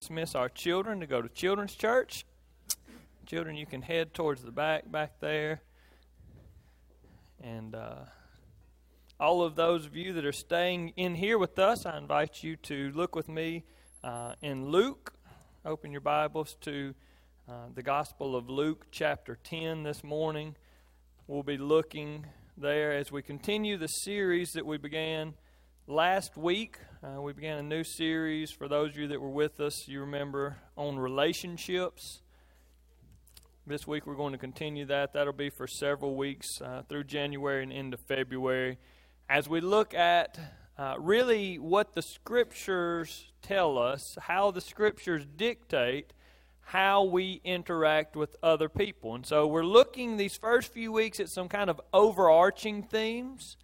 dismiss our children to go to children's church. Children, you can head towards the back back there. And uh, all of those of you that are staying in here with us, I invite you to look with me uh, in Luke. Open your Bibles to uh, the Gospel of Luke, chapter 10, this morning. We'll be looking there as we continue the series that we began last week. Uh, we began a new series. For those of you that were with us, you remember on relationships. This week we're going to continue that. That'll be for several weeks uh, through January and into February as we look at uh, really what the scriptures tell us, how the scriptures dictate how we interact with other people. And so we're looking these first few weeks at some kind of overarching themes.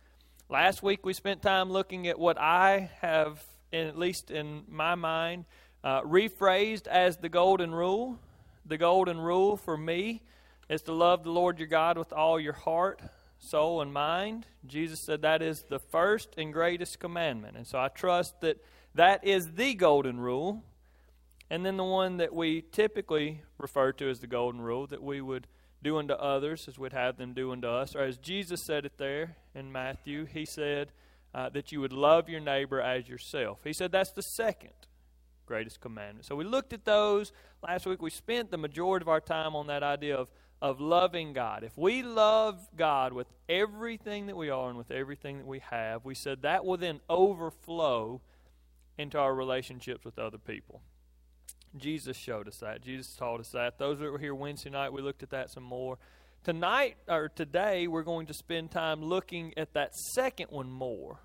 Last week we spent time looking at what I have, in, at least in my mind, uh, rephrased as the golden rule. The golden rule for me is to love the Lord your God with all your heart, soul, and mind. Jesus said that is the first and greatest commandment. And so I trust that that is the golden rule. And then the one that we typically refer to as the golden rule that we would do unto others as we'd have them do unto us. Or as Jesus said it there in Matthew, he said uh, that you would love your neighbor as yourself. He said that's the second greatest commandment. So we looked at those last week. We spent the majority of our time on that idea of of loving God. If we love God with everything that we are and with everything that we have, we said that will then overflow into our relationships with other people. Jesus showed us that. Jesus taught us that. Those that were here Wednesday night, we looked at that some more. Tonight, or today, we're going to spend time looking at that second one more.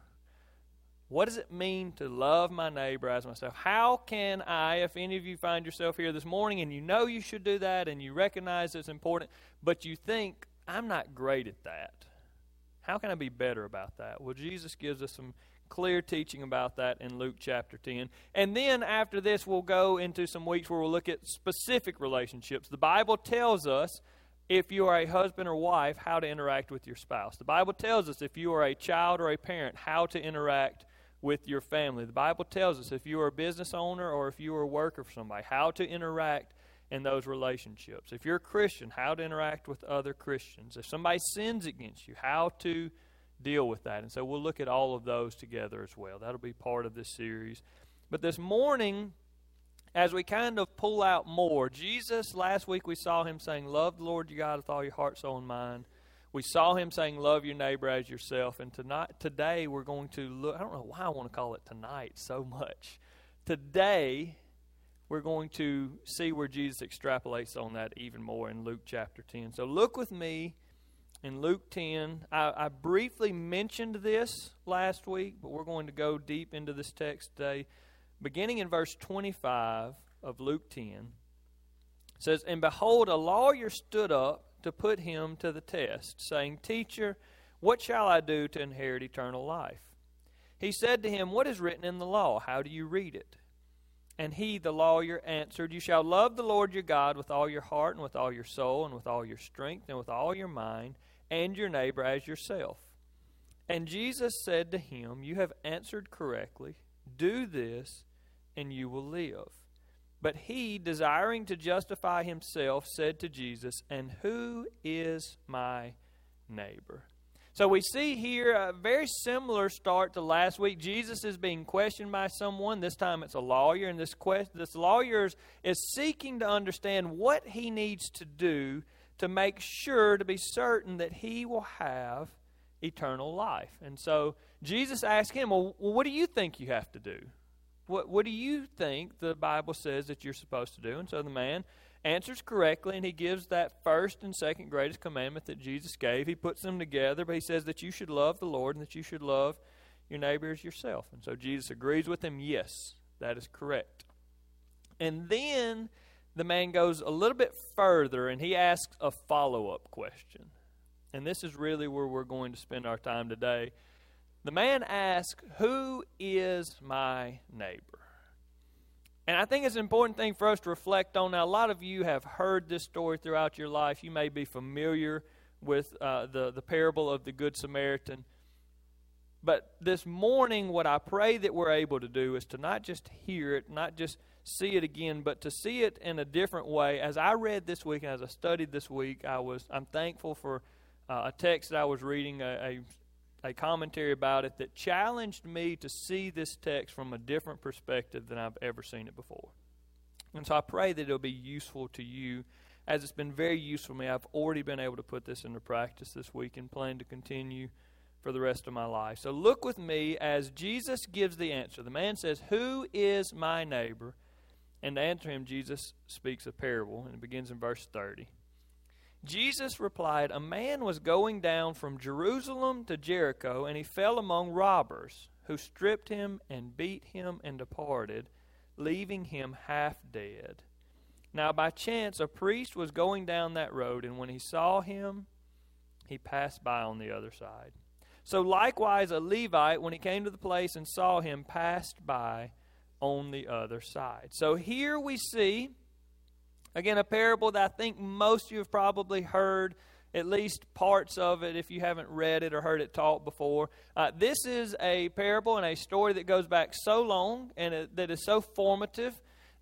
What does it mean to love my neighbor as myself? How can I, if any of you find yourself here this morning and you know you should do that and you recognize it's important, but you think, I'm not great at that, how can I be better about that? Well, Jesus gives us some clear teaching about that in Luke chapter 10. And then after this, we'll go into some weeks where we'll look at specific relationships. The Bible tells us if you are a husband or wife, how to interact with your spouse. The Bible tells us if you are a child or a parent, how to interact with your family. The Bible tells us if you are a business owner or if you are a worker for somebody, how to interact in those relationships. If you're a Christian, how to interact with other Christians. If somebody sins against you, how to deal with that. And so we'll look at all of those together as well. That'll be part of this series. But this morning, as we kind of pull out more, Jesus, last week we saw him saying, Love the Lord your God with all your heart, soul, and mind. We saw him saying, Love your neighbor as yourself. And tonight, today, we're going to look. I don't know why I want to call it tonight so much. Today, we're going to see where Jesus extrapolates on that even more in Luke chapter 10. So look with me in Luke 10. I, I briefly mentioned this last week, but we're going to go deep into this text today. Beginning in verse 25 of Luke 10, says, And behold, a lawyer stood up to put him to the test, saying, Teacher, what shall I do to inherit eternal life? He said to him, What is written in the law? How do you read it? And he, the lawyer, answered, You shall love the Lord your God with all your heart, and with all your soul, and with all your strength, and with all your mind, and your neighbor as yourself. And Jesus said to him, You have answered correctly. Do this, and you will live. But he, desiring to justify himself, said to Jesus, And who is my neighbor? So we see here a very similar start to last week. Jesus is being questioned by someone. This time it's a lawyer, and this, quest, this lawyer is seeking to understand what he needs to do to make sure, to be certain that he will have eternal life. And so Jesus asked him, Well, what do you think you have to do? What, what do you think the Bible says that you're supposed to do? And so the man answers correctly, and he gives that first and second greatest commandment that Jesus gave. He puts them together, but he says that you should love the Lord and that you should love your neighbor as yourself. And so Jesus agrees with him, yes, that is correct. And then the man goes a little bit further and he asks a follow up question. And this is really where we're going to spend our time today. The man asks, Who is my neighbor? And I think it's an important thing for us to reflect on. Now, a lot of you have heard this story throughout your life. You may be familiar with uh, the, the parable of the Good Samaritan. But this morning, what I pray that we're able to do is to not just hear it, not just see it again, but to see it in a different way. As I read this week and as I studied this week, I was I'm thankful for uh, a text that I was reading, a, a, a commentary about it that challenged me to see this text from a different perspective than I've ever seen it before. And so I pray that it'll be useful to you, as it's been very useful to me. I've already been able to put this into practice this week and plan to continue for the rest of my life. So look with me as Jesus gives the answer. The man says, Who is my neighbor? And to answer him, Jesus speaks a parable, and it begins in verse 30. Jesus replied, A man was going down from Jerusalem to Jericho, and he fell among robbers, who stripped him and beat him and departed, leaving him half dead. Now, by chance, a priest was going down that road, and when he saw him, he passed by on the other side. So, likewise, a Levite, when he came to the place and saw him, passed by on the other side. So here we see, again, a parable that I think most of you have probably heard at least parts of it if you haven't read it or heard it taught before. Uh, this is a parable and a story that goes back so long and it, that is so formative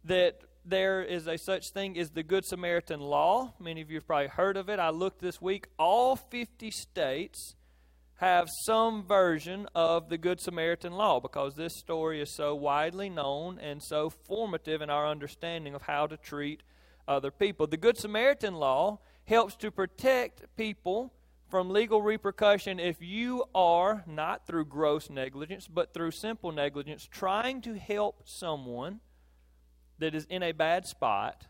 that there is a such thing as the Good Samaritan law. Many of you have probably heard of it. I looked this week. All 50 states have some version of the Good Samaritan law because this story is so widely known and so formative in our understanding of how to treat other people. The Good Samaritan law helps to protect people from legal repercussion if you are, not through gross negligence, but through simple negligence, trying to help someone that is in a bad spot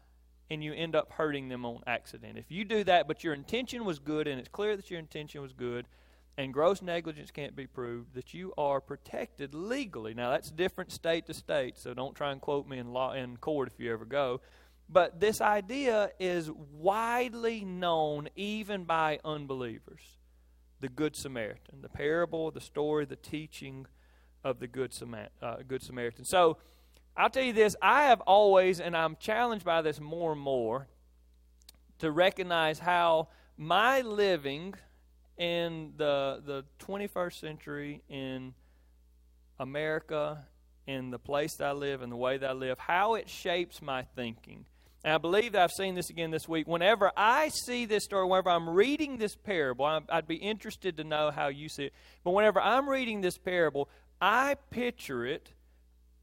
and you end up hurting them on accident. If you do that, but your intention was good and it's clear that your intention was good, and gross negligence can't be proved, that you are protected legally. Now, that's different state to state, so don't try and quote me in, law, in court if you ever go. But this idea is widely known even by unbelievers. The Good Samaritan, the parable, the story, the teaching of the Good, uh, Good Samaritan. So, I'll tell you this I have always, and I'm challenged by this more and more, to recognize how my living in the the 21st century in America, in the place that I live, and the way that I live, how it shapes my thinking. And I believe that I've seen this again this week. Whenever I see this story, whenever I'm reading this parable, I'd be interested to know how you see it. But whenever I'm reading this parable, I picture it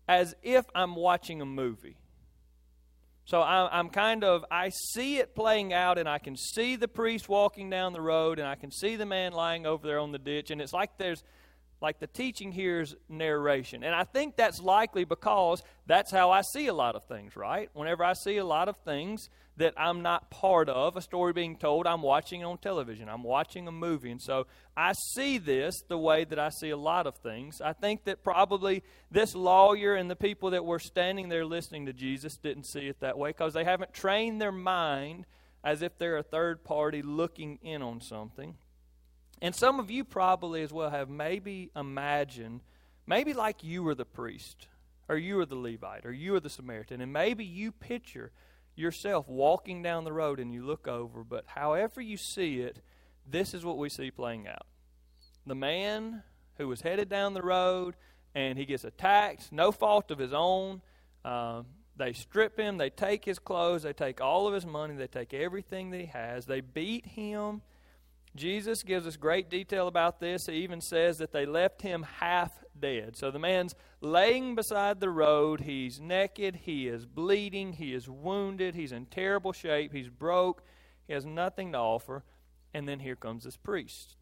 as if I'm watching a movie. So I, am kind of, I see it playing out, and I can see the priest walking down the road, and I can see the man lying over there on the ditch, and it's like there's, like the teaching here is narration. And I think that's likely because that's how I see a lot of things, right? Whenever I see a lot of things, that I'm not part of, a story being told, I'm watching on television. I'm watching a movie. And so I see this the way that I see a lot of things. I think that probably this lawyer and the people that were standing there listening to Jesus didn't see it that way because they haven't trained their mind as if they're a third party looking in on something. And some of you probably as well have maybe imagined, maybe like you were the priest, or you were the Levite, or you were the Samaritan, and maybe you picture yourself walking down the road and you look over, but however you see it, this is what we see playing out. The man who was headed down the road and he gets attacked, no fault of his own. Uh, they strip him, they take his clothes, they take all of his money, they take everything that he has, they beat him. Jesus gives us great detail about this. He even says that they left him half dead. So the man's laying beside the road. He's naked. He is bleeding. He is wounded. He's in terrible shape. He's broke. He has nothing to offer. And then here comes this priest.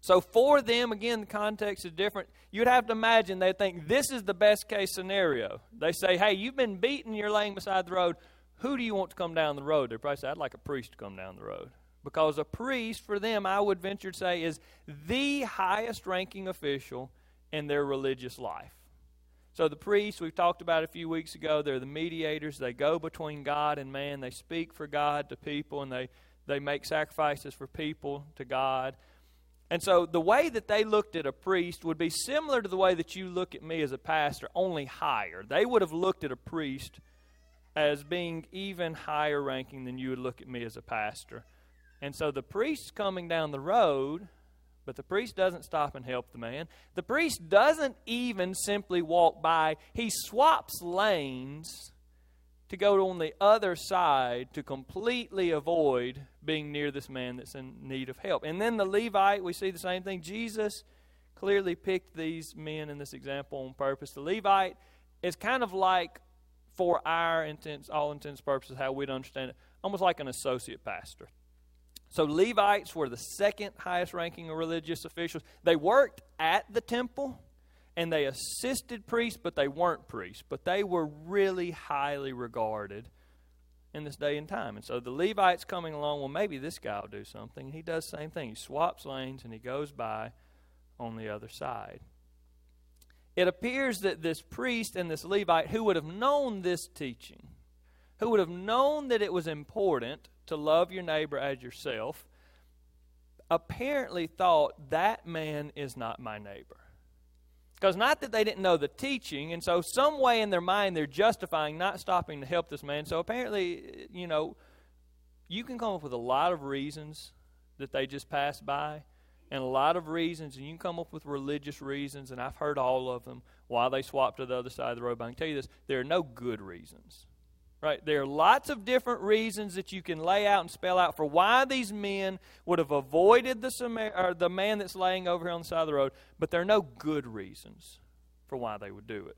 So for them, again, the context is different. You'd have to imagine they think this is the best case scenario. They say, hey, you've been beaten. You're laying beside the road. Who do you want to come down the road? They probably say, I'd like a priest to come down the road. Because a priest, for them, I would venture to say, is the highest ranking official in their religious life. So the priests, we've talked about a few weeks ago, they're the mediators. They go between God and man. They speak for God to people, and they, they make sacrifices for people to God. And so the way that they looked at a priest would be similar to the way that you look at me as a pastor, only higher. They would have looked at a priest as being even higher ranking than you would look at me as a pastor. And so the priest coming down the road but the priest doesn't stop and help the man. The priest doesn't even simply walk by, he swaps lanes to go on the other side to completely avoid being near this man that's in need of help. And then the Levite, we see the same thing. Jesus clearly picked these men in this example on purpose. The Levite is kind of like, for our intents, all intents purposes, how we'd understand it, almost like an associate pastor. So Levites were the second highest ranking of religious officials. They worked at the temple and they assisted priests, but they weren't priests. But they were really highly regarded in this day and time. And so the Levites coming along, well, maybe this guy will do something. He does the same thing. He swaps lanes and he goes by on the other side. It appears that this priest and this Levite, who would have known this teaching, who would have known that it was important to love your neighbor as yourself, apparently thought that man is not my neighbor. Because not that they didn't know the teaching, and so some way in their mind they're justifying not stopping to help this man. So apparently, you know, you can come up with a lot of reasons that they just passed by, and a lot of reasons, and you can come up with religious reasons, and I've heard all of them why they swapped to the other side of the road. But I can tell you this: there are no good reasons. Right? There are lots of different reasons that you can lay out and spell out for why these men would have avoided the, Samar- the man that's laying over here on the side of the road, but there are no good reasons for why they would do it.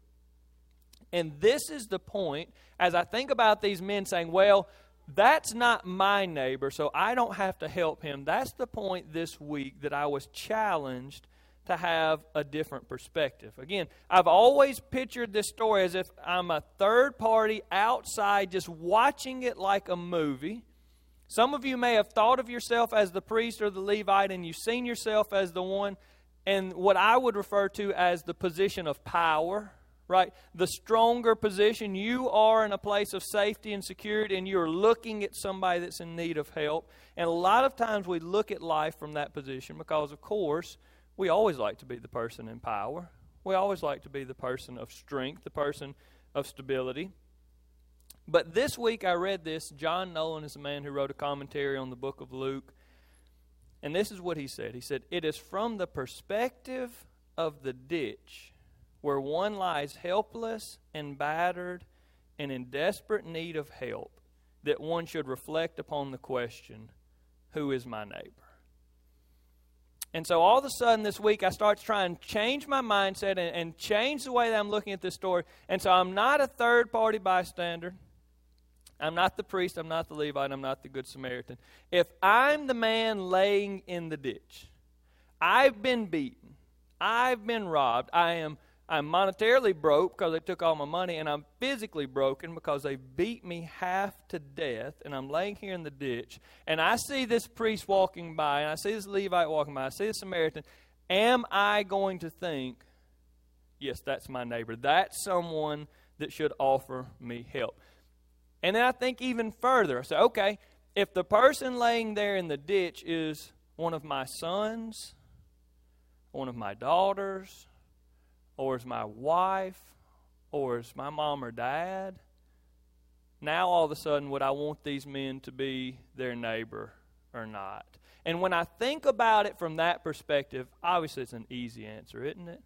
And this is the point as I think about these men saying, well, that's not my neighbor, so I don't have to help him. That's the point this week that I was challenged to have a different perspective. Again, I've always pictured this story as if I'm a third party outside just watching it like a movie. Some of you may have thought of yourself as the priest or the Levite, and you've seen yourself as the one in what I would refer to as the position of power, right? The stronger position. You are in a place of safety and security, and you're looking at somebody that's in need of help. And a lot of times we look at life from that position because, of course, we always like to be the person in power. We always like to be the person of strength, the person of stability. But this week I read this. John Nolland is a man who wrote a commentary on the book of Luke. And this is what he said He said, It is from the perspective of the ditch where one lies helpless and battered and in desperate need of help that one should reflect upon the question, Who is my neighbor? And so all of a sudden this week, I start to try and change my mindset and, and, change the way that I'm looking at this story. And so I'm not a third party bystander. I'm not the priest. I'm not the Levite. I'm not the Good Samaritan. If I'm the man laying in the ditch, I've been beaten, I've been robbed, I am I'm monetarily broke because they took all my money, and I'm physically broken because they beat me half to death, and I'm laying here in the ditch. And I see this priest walking by, and I see this Levite walking by, I see this Samaritan. Am I going to think, yes, that's my neighbor? That's someone that should offer me help. And then I think even further. I say, okay, if the person laying there in the ditch is one of my sons, one of my daughters, or is my wife, or is my mom or dad, now all of a sudden would I want these men to be their neighbor or not? And when I think about it from that perspective, obviously it's an easy answer, isn't it?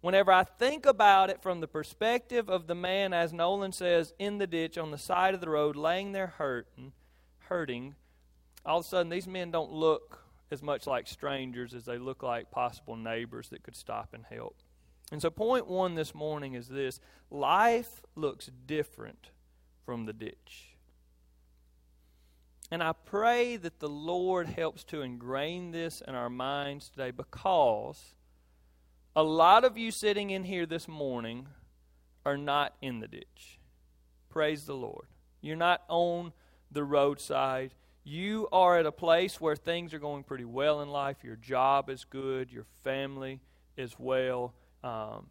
Whenever I think about it from the perspective of the man, as Nolland says, in the ditch on the side of the road, laying there hurting, hurting, all of a sudden these men don't look as much like strangers as they look like possible neighbors that could stop and help. And so, point one this morning is this life looks different from the ditch. And I pray that the Lord helps to ingrain this in our minds today because a lot of you sitting in here this morning are not in the ditch. Praise the Lord. You're not on the roadside. You are at a place where things are going pretty well in life. Your job is good, your family is well um,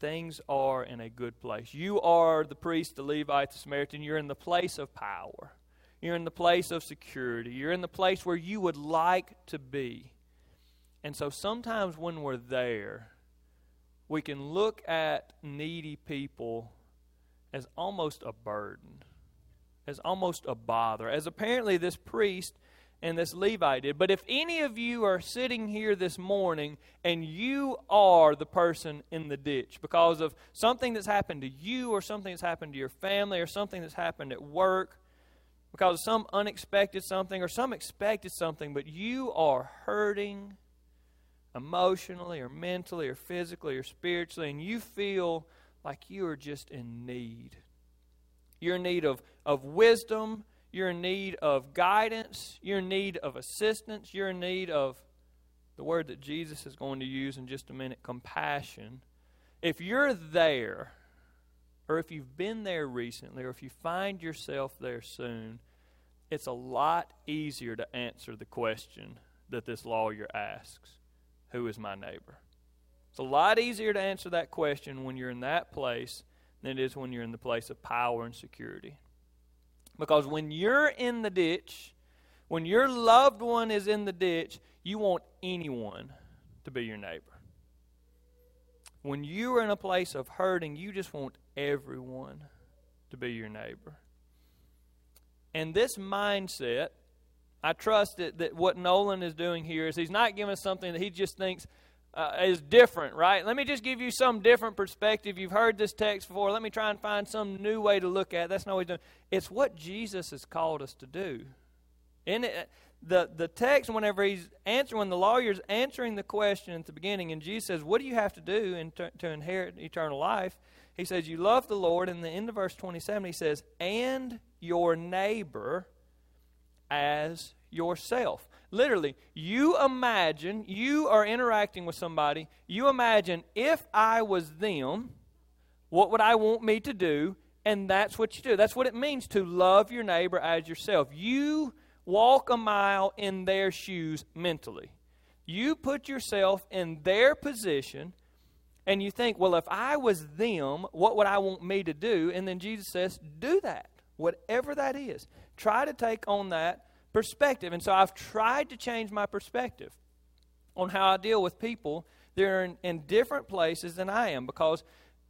things are in a good place. You are the priest, the Levite, the Samaritan. You're in the place of power. You're in the place of security. You're in the place where you would like to be. And so sometimes when we're there, we can look at needy people as almost a burden, as almost a bother. As apparently this priest and this Levite did. But if any of you are sitting here this morning and you are the person in the ditch because of something that's happened to you or something that's happened to your family or something that's happened at work, because of some unexpected something or some expected something, but you are hurting emotionally or mentally or physically or spiritually, and you feel like you are just in need. You're in need of, of wisdom you're in need of guidance. You're in need of assistance. You're in need of the word that Jesus is going to use in just a minute compassion. If you're there, or if you've been there recently, or if you find yourself there soon, it's a lot easier to answer the question that this lawyer asks Who is my neighbor? It's a lot easier to answer that question when you're in that place than it is when you're in the place of power and security. Because when you're in the ditch, when your loved one is in the ditch, you want anyone to be your neighbor. When you are in a place of hurting, you just want everyone to be your neighbor. And this mindset, I trust that, that what Nolland is doing here is he's not giving us something that he just thinks uh, is different, right? Let me just give you some different perspective. You've heard this text before. Let me try and find some new way to look at it. That's not what he's doing. It's what Jesus has called us to do. In it, the, the text, whenever he's answering, when the lawyer's answering the question at the beginning, and Jesus says, What do you have to do in to, to inherit eternal life? He says, You love the Lord. And the end of verse 27, he says, And your neighbor as yourself. Literally, you imagine, you are interacting with somebody, you imagine if I was them, what would I want me to do? And that's what you do. That's what it means to love your neighbor as yourself. You walk a mile in their shoes mentally. You put yourself in their position and you think, well, if I was them, what would I want me to do? And then Jesus says, do that, whatever that is. Try to take on that perspective. And so I've tried to change my perspective on how I deal with people that are in, in, different places than I am because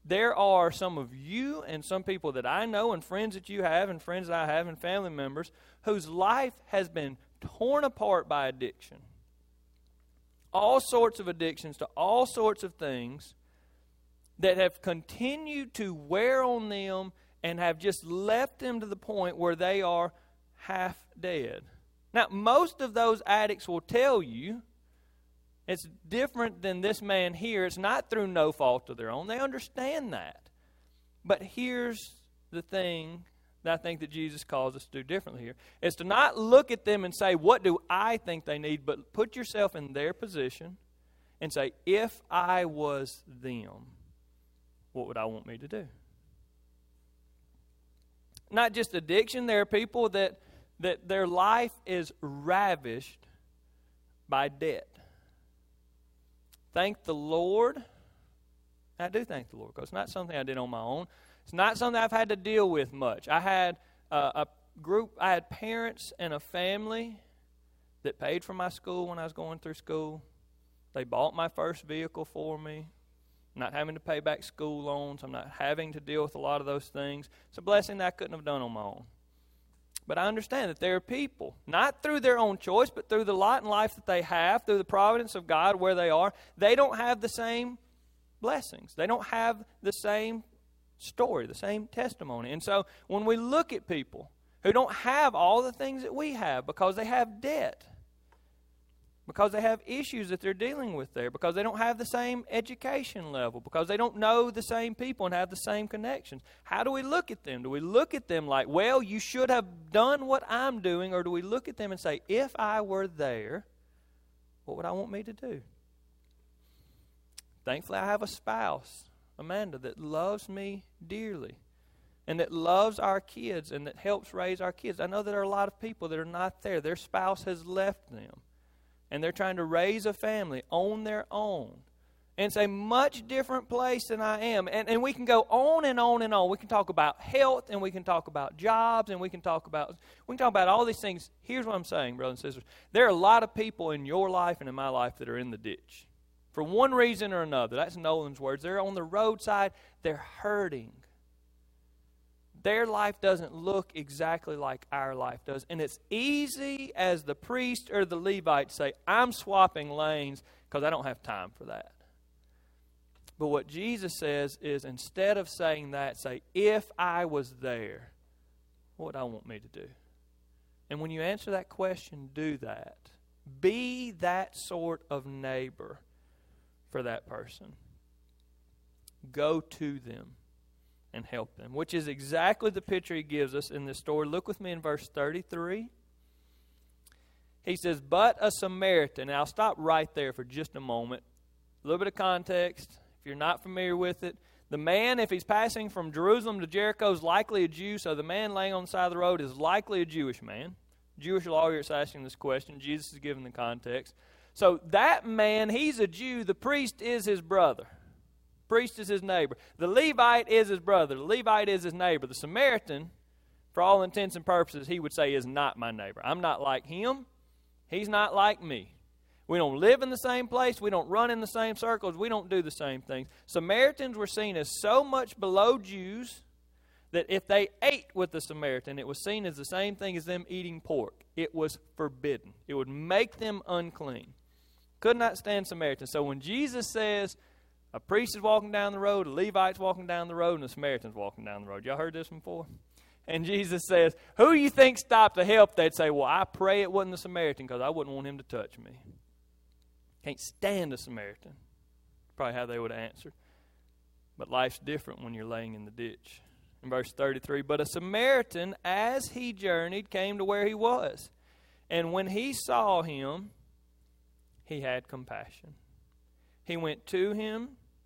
there are some of you and some people that I know and friends that you have and friends that I have and family members whose life has been torn apart by addiction. All sorts of addictions to all sorts of things that have continued to wear on them and have just left them to the point where they are half dead. Now, most of those addicts will tell you it's different than this man here. It's not through no fault of their own. They understand that. But here's the thing that I think that Jesus calls us to do differently here is to not look at them and say, What do I think they need? but put yourself in their position and say, If I was them, what would I want me to do? Not just addiction, there are people that that their life is ravished by debt. Thank the Lord. I do thank the Lord because it's not something I did on my own. It's not something I've had to deal with much. I had uh, a group, I had parents and a family that paid for my school when I was going through school. They bought my first vehicle for me. I'm not having to pay back school loans. I'm not having to deal with a lot of those things. It's a blessing that I couldn't have done on my own. But I understand that there are people, not through their own choice, but through the lot in life that they have, through the providence of God where they are, they don't have the same blessings. They don't have the same story, the same testimony. And so when we look at people who don't have all the things that we have because they have debt, because they have issues that they're dealing with there, because they don't have the same education level, because they don't know the same people and have the same connections. How do we look at them? Do we look at them like, well, you should have done what I'm doing, or do we look at them and say, if I were there, what would I want me to do? Thankfully, I have a spouse, Amanda, that loves me dearly and that loves our kids and that helps raise our kids. I know there are a lot of people that are not there. Their spouse has left them and they're trying to raise a family on their own. And it's a much different place than I am. And, and we can go on and on and on. We can talk about health and we can talk about jobs and we can talk about we can talk about all these things. Here's what I'm saying, brothers and sisters. There are a lot of people in your life and in my life that are in the ditch. For one reason or another. That's Nolland's words. They're on the roadside, they're hurting. Their life doesn't look exactly like our life does. And it's easy as the priest or the Levite say, I'm swapping lanes because I don't have time for that. But what Jesus says is instead of saying that, say, if I was there, what would I want me to do? And when you answer that question, do that. Be that sort of neighbor for that person. Go to them and help them, which is exactly the picture he gives us in this story. Look with me in verse 33. He says, But a Samaritan. Now, I'll stop right there for just a moment. A little bit of context. If you're not familiar with it, the man, if he's passing from Jerusalem to Jericho, is likely a Jew, so the man laying on the side of the road is likely a Jewish man. Jewish lawyer is asking this question. Jesus is giving the context. So that man, he's a Jew. The priest is his brother priest is his neighbor. The Levite is his brother. The Levite is his neighbor. The Samaritan, for all intents and purposes, he would say is not my neighbor. I'm not like him. He's not like me. We don't live in the same place. We don't run in the same circles. We don't do the same things. Samaritans were seen as so much below Jews that if they ate with the Samaritan, it was seen as the same thing as them eating pork. It was forbidden, it would make them unclean. Could not stand Samaritans. So when Jesus says, a priest is walking down the road, a Levite's walking down the road, and a Samaritan's walking down the road. Y'all heard this before? And Jesus says, Who you think stopped to help? They'd say, Well, I pray it wasn't the Samaritan because I wouldn't want him to touch me. Can't stand a Samaritan. Probably how they would have answered. But life's different when you're laying in the ditch. In verse 33, but a Samaritan, as he journeyed, came to where he was. And when he saw him, he had compassion. He went to him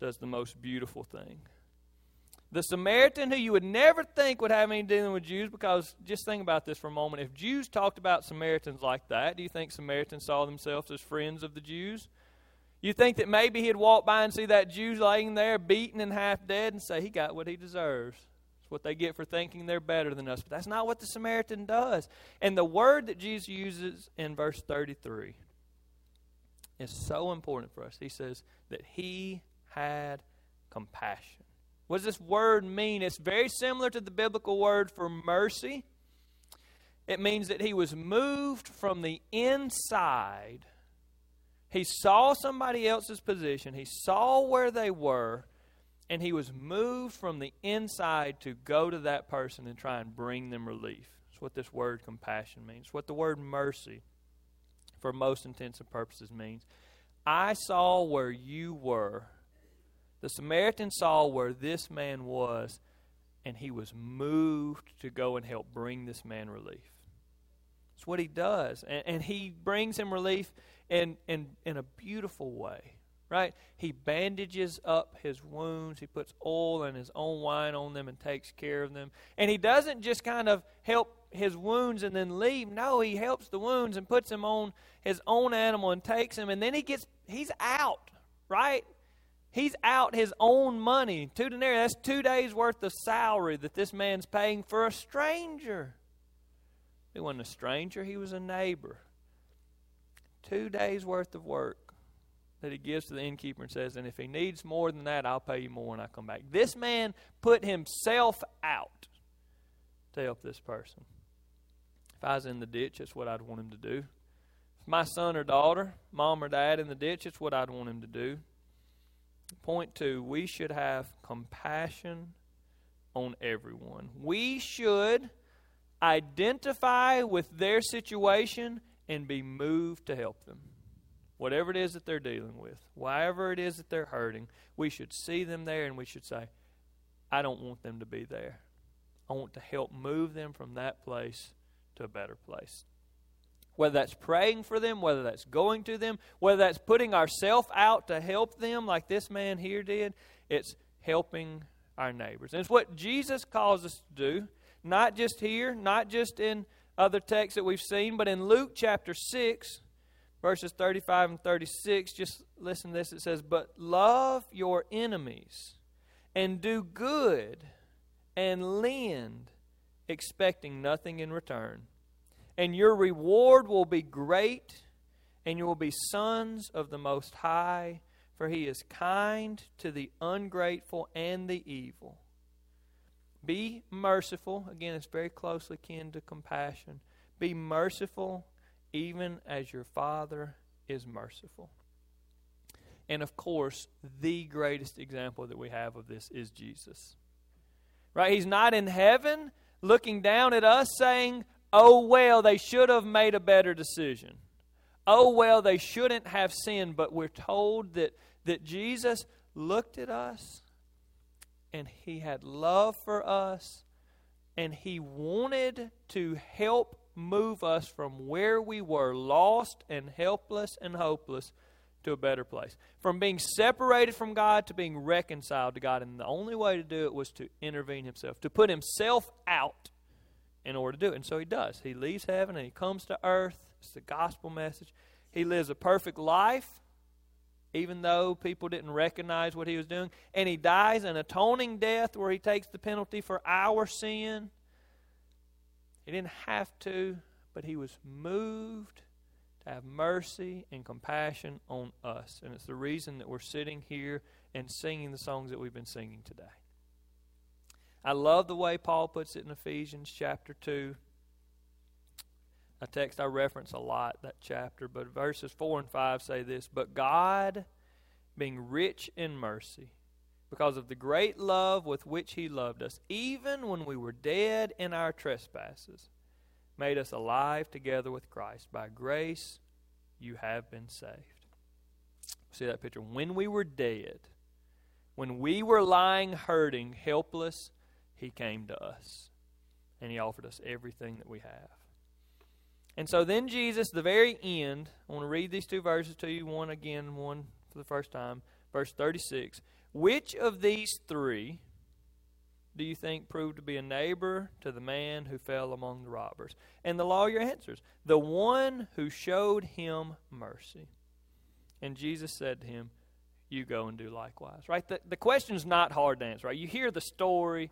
does the most beautiful thing. The Samaritan, who you would never think would have any dealing with Jews, because just think about this for a moment. If Jews talked about Samaritans like that, do you think Samaritans saw themselves as friends of the Jews? You think that maybe he'd walk by and see that Jew laying there, beaten and half dead, and say, He got what he deserves. It's what they get for thinking they're better than us. But that's not what the Samaritan does. And the word that Jesus uses in verse 33 is so important for us. He says that he had compassion. What does this word mean? It's very similar to the biblical word for mercy. It means that he was moved from the inside. He saw somebody else's position, he saw where they were, and he was moved from the inside to go to that person and try and bring them relief. That's what this word compassion means. What the word mercy, for most intents and purposes, means. I saw where you were the Samaritan saw where this man was, and he was moved to go and help bring this man relief. That's what he does. And, and he brings him relief in, in, in a beautiful way, right? He bandages up his wounds, he puts oil and his own wine on them and takes care of them. And he doesn't just kind of help his wounds and then leave. No, he helps the wounds and puts him on his own animal and takes him, and then he gets, he's out, right? He's out his own money. Two denarii, that's two days' worth of salary that this man's paying for a stranger. He wasn't a stranger, he was a neighbor. Two days' worth of work that he gives to the innkeeper and says, And if he needs more than that, I'll pay you more when I come back. This man put himself out to help this person. If I was in the ditch, that's what I'd want him to do. If my son or daughter, mom or dad in the ditch, it's what I'd want him to do. Point two, we should have compassion on everyone. We should identify with their situation and be moved to help them. Whatever it is that they're dealing with, whatever it is that they're hurting, we should see them there and we should say, I don't want them to be there. I want to help move them from that place to a better place whether that's praying for them, whether that's going to them, whether that's putting ourselves out to help them, like this man here did, it's helping our neighbors. And it's what Jesus calls us to do. not just here, not just in other texts that we've seen, but in Luke chapter 6, verses 35 and 36, just listen to this. It says, But love your enemies, and do good, and lend, expecting nothing in return. And your reward will be great, and you will be sons of the Most High, for he is kind to the ungrateful and the evil. Be merciful. Again, it's very closely kin to compassion. Be merciful even as your Father is merciful. And of course, the greatest example that we have of this is Jesus. Right? He's not in heaven looking down at us saying, Oh, well, they should have made a better decision. Oh, well, they shouldn't have sinned. But we're told that, that Jesus looked at us and he had love for us and he wanted to help move us from where we were lost and helpless and hopeless to a better place. From being separated from God to being reconciled to God. And the only way to do it was to intervene himself, to put himself out in order to do it. And so he does. He leaves heaven and he comes to earth. It's the gospel message. He lives a perfect life, even though people didn't recognize what he was doing. And he dies an atoning death where he takes the penalty for our sin. He didn't have to, but he was moved to have mercy and compassion on us. And it's the reason that we're sitting here and singing the songs that we've been singing today. I love the way Paul puts it in Ephesians chapter 2. A text I reference a lot, that chapter, but verses 4 and 5 say this But God, being rich in mercy, because of the great love with which He loved us, even when we were dead in our trespasses, made us alive together with Christ. By grace, you have been saved. See that picture? When we were dead, when we were lying hurting, helpless, he came to us and He offered us everything that we have. And so then Jesus, the very end, I want to read these two verses to you, one again, one for the first time. Verse 36. Which of these three do you think proved to be a neighbor to the man who fell among the robbers? And the lawyer answers, The one who showed him mercy. And Jesus said to him, You go and do likewise. Right? The, the question's not hard to answer, right? You hear the story,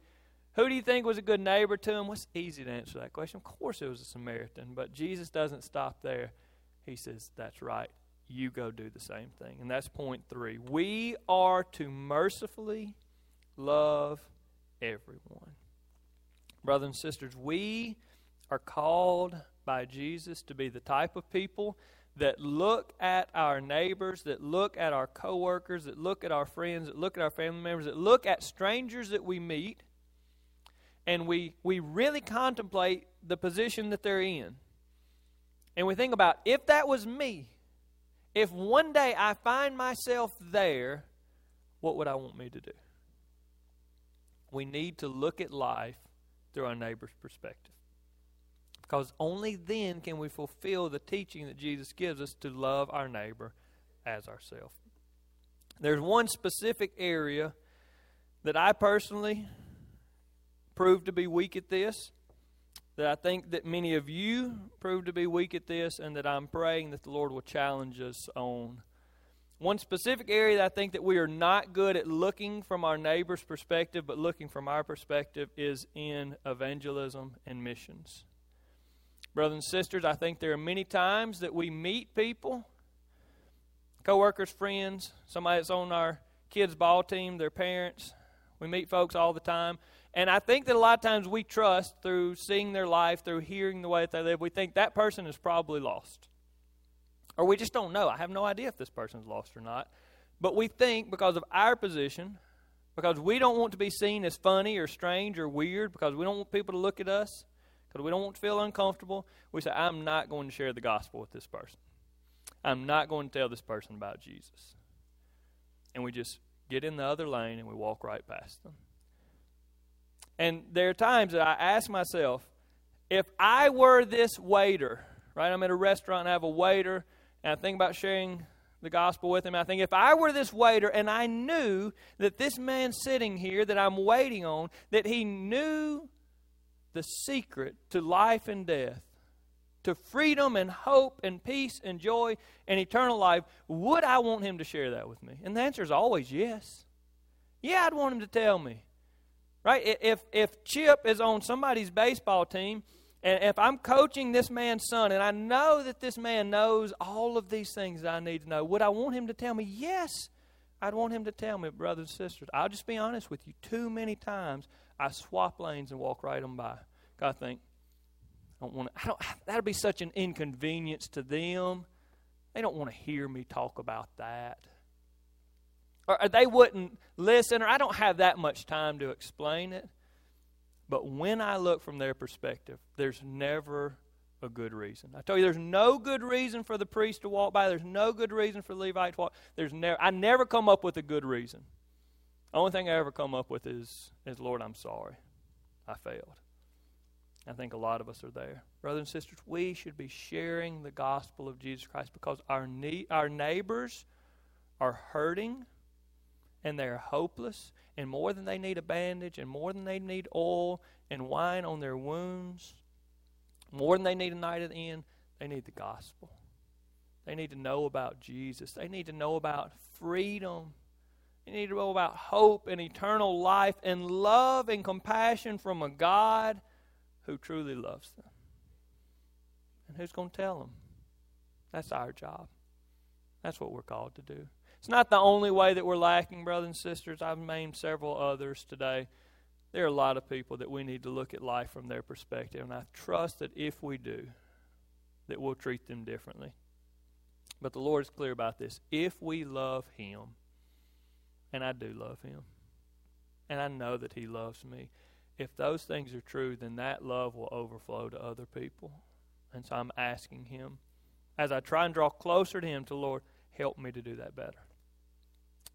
who do you think was a good neighbor to him? What's easy to answer that question? Of course it was a Samaritan, but Jesus doesn't stop there. He says, That's right. You go do the same thing. And that's point three. We are to mercifully love everyone. Brothers and sisters, we are called by Jesus to be the type of people that look at our neighbors, that look at our coworkers, that look at our friends, that look at our family members, that look at strangers that we meet, and we, we really contemplate the position that they're in. And we think about if that was me, if one day I find myself there, what would I want me to do? We need to look at life through our neighbor's perspective. Because only then can we fulfill the teaching that Jesus gives us to love our neighbor as ourselves. There's one specific area that I personally proved to be weak at this, that I think that many of you proved to be weak at this, and that I'm praying that the Lord will challenge us on. One specific area that I think that we are not good at looking from our neighbor's perspective, but looking from our perspective, is in evangelism and missions. Brothers and sisters, I think there are many times that we meet people, coworkers, friends, somebody that's on our kids' ball team, their parents. We meet folks all the time, and I think that a lot of times we trust through seeing their life, through hearing the way that they live, we think that person is probably lost. Or we just don't know. I have no idea if this person's lost or not. But we think because of our position, because we don't want to be seen as funny or strange or weird, because we don't want people to look at us, because we don't want to feel uncomfortable, we say, I'm not going to share the gospel with this person. I'm not going to tell this person about Jesus. And we just get in the other lane and we walk right past them. And there are times that I ask myself, if I were this waiter, right? I'm at a restaurant and I have a waiter, and I think about sharing the gospel with him. I think if I were this waiter and I knew that this man sitting here that I'm waiting on, that he knew the secret to life and death, to freedom and hope and peace and joy and eternal life, would I want him to share that with me? And the answer is always yes. Yeah, I'd want him to tell me. Right? If if Chip is on somebody's baseball team and if I'm coaching this man's son and I know that this man knows all of these things that I need to know, would I want him to tell me? Yes. I'd want him to tell me, brothers and sisters. I'll just be honest with you. Too many times I swap lanes and walk right on by. I think, I don't want to, I don't, that'll be such an inconvenience to them. They don't want to hear me talk about that. Or, or they wouldn't listen, or I don't have that much time to explain it. But when I look from their perspective, there's never a good reason. I tell you, there's no good reason for the priest to walk by. There's no good reason for Levite to walk. There's never. I never come up with a good reason. Only thing I ever come up with is, is Lord, I'm sorry. I failed. I think a lot of us are there. Brothers and sisters, we should be sharing the gospel of Jesus Christ because our need, our neighbors are hurting and they're hopeless and more than they need a bandage and more than they need oil and wine on their wounds, more than they need a night at the inn, they need the gospel. They need to know about Jesus. They need to know about freedom. They need to know about hope and eternal life and love and compassion from a God who truly loves them. And who's going to tell them? That's our job. That's what we're called to do. It's not the only way that we're lacking, brothers and sisters. I've named several others today there are a lot of people that we need to look at life from their perspective, and I trust that if we do, that we'll treat them differently. But the Lord is clear about this. If we love Him, and I do love Him, and I know that He loves me, if those things are true, then that love will overflow to other people. And so I'm asking Him, as I try and draw closer to Him, to Lord, help me to do that better.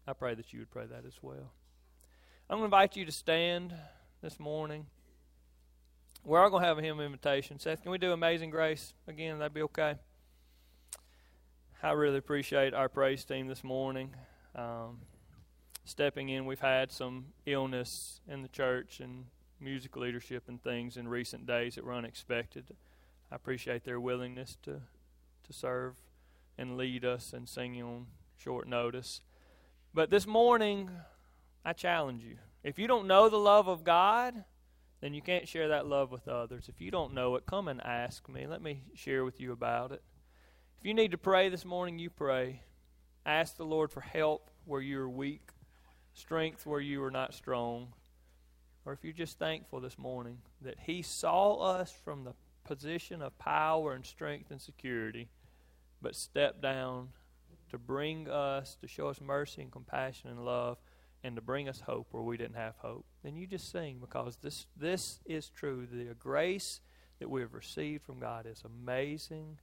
I pray that you would pray that as well. I'm going to invite you to stand this morning. We're all going to have a hymn invitation. Seth, can we do Amazing Grace again? That'd be okay. I really appreciate our praise team this morning. Um, stepping in, we've had some illness in the church and music leadership and things in recent days that were unexpected. I appreciate their willingness to to serve and lead us and sing on short notice. But this morning, I challenge you. If you don't know the love of God, then you can't share that love with others. If you don't know it, come and ask me. Let me share with you about it. If you need to pray this morning, you pray. Ask the Lord for help where you are weak, strength where you are not strong. Or if you're just thankful this morning that He saw us from the position of power and strength and security, but stepped down to bring us, to show us mercy and compassion and love and to bring us hope where we didn't have hope, then you just sing because this this is true. The grace that we have received from God is amazing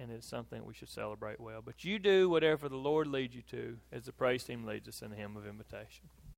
and it's something we should celebrate well. But you do whatever the Lord leads you to as the praise team leads us in the hymn of invitation.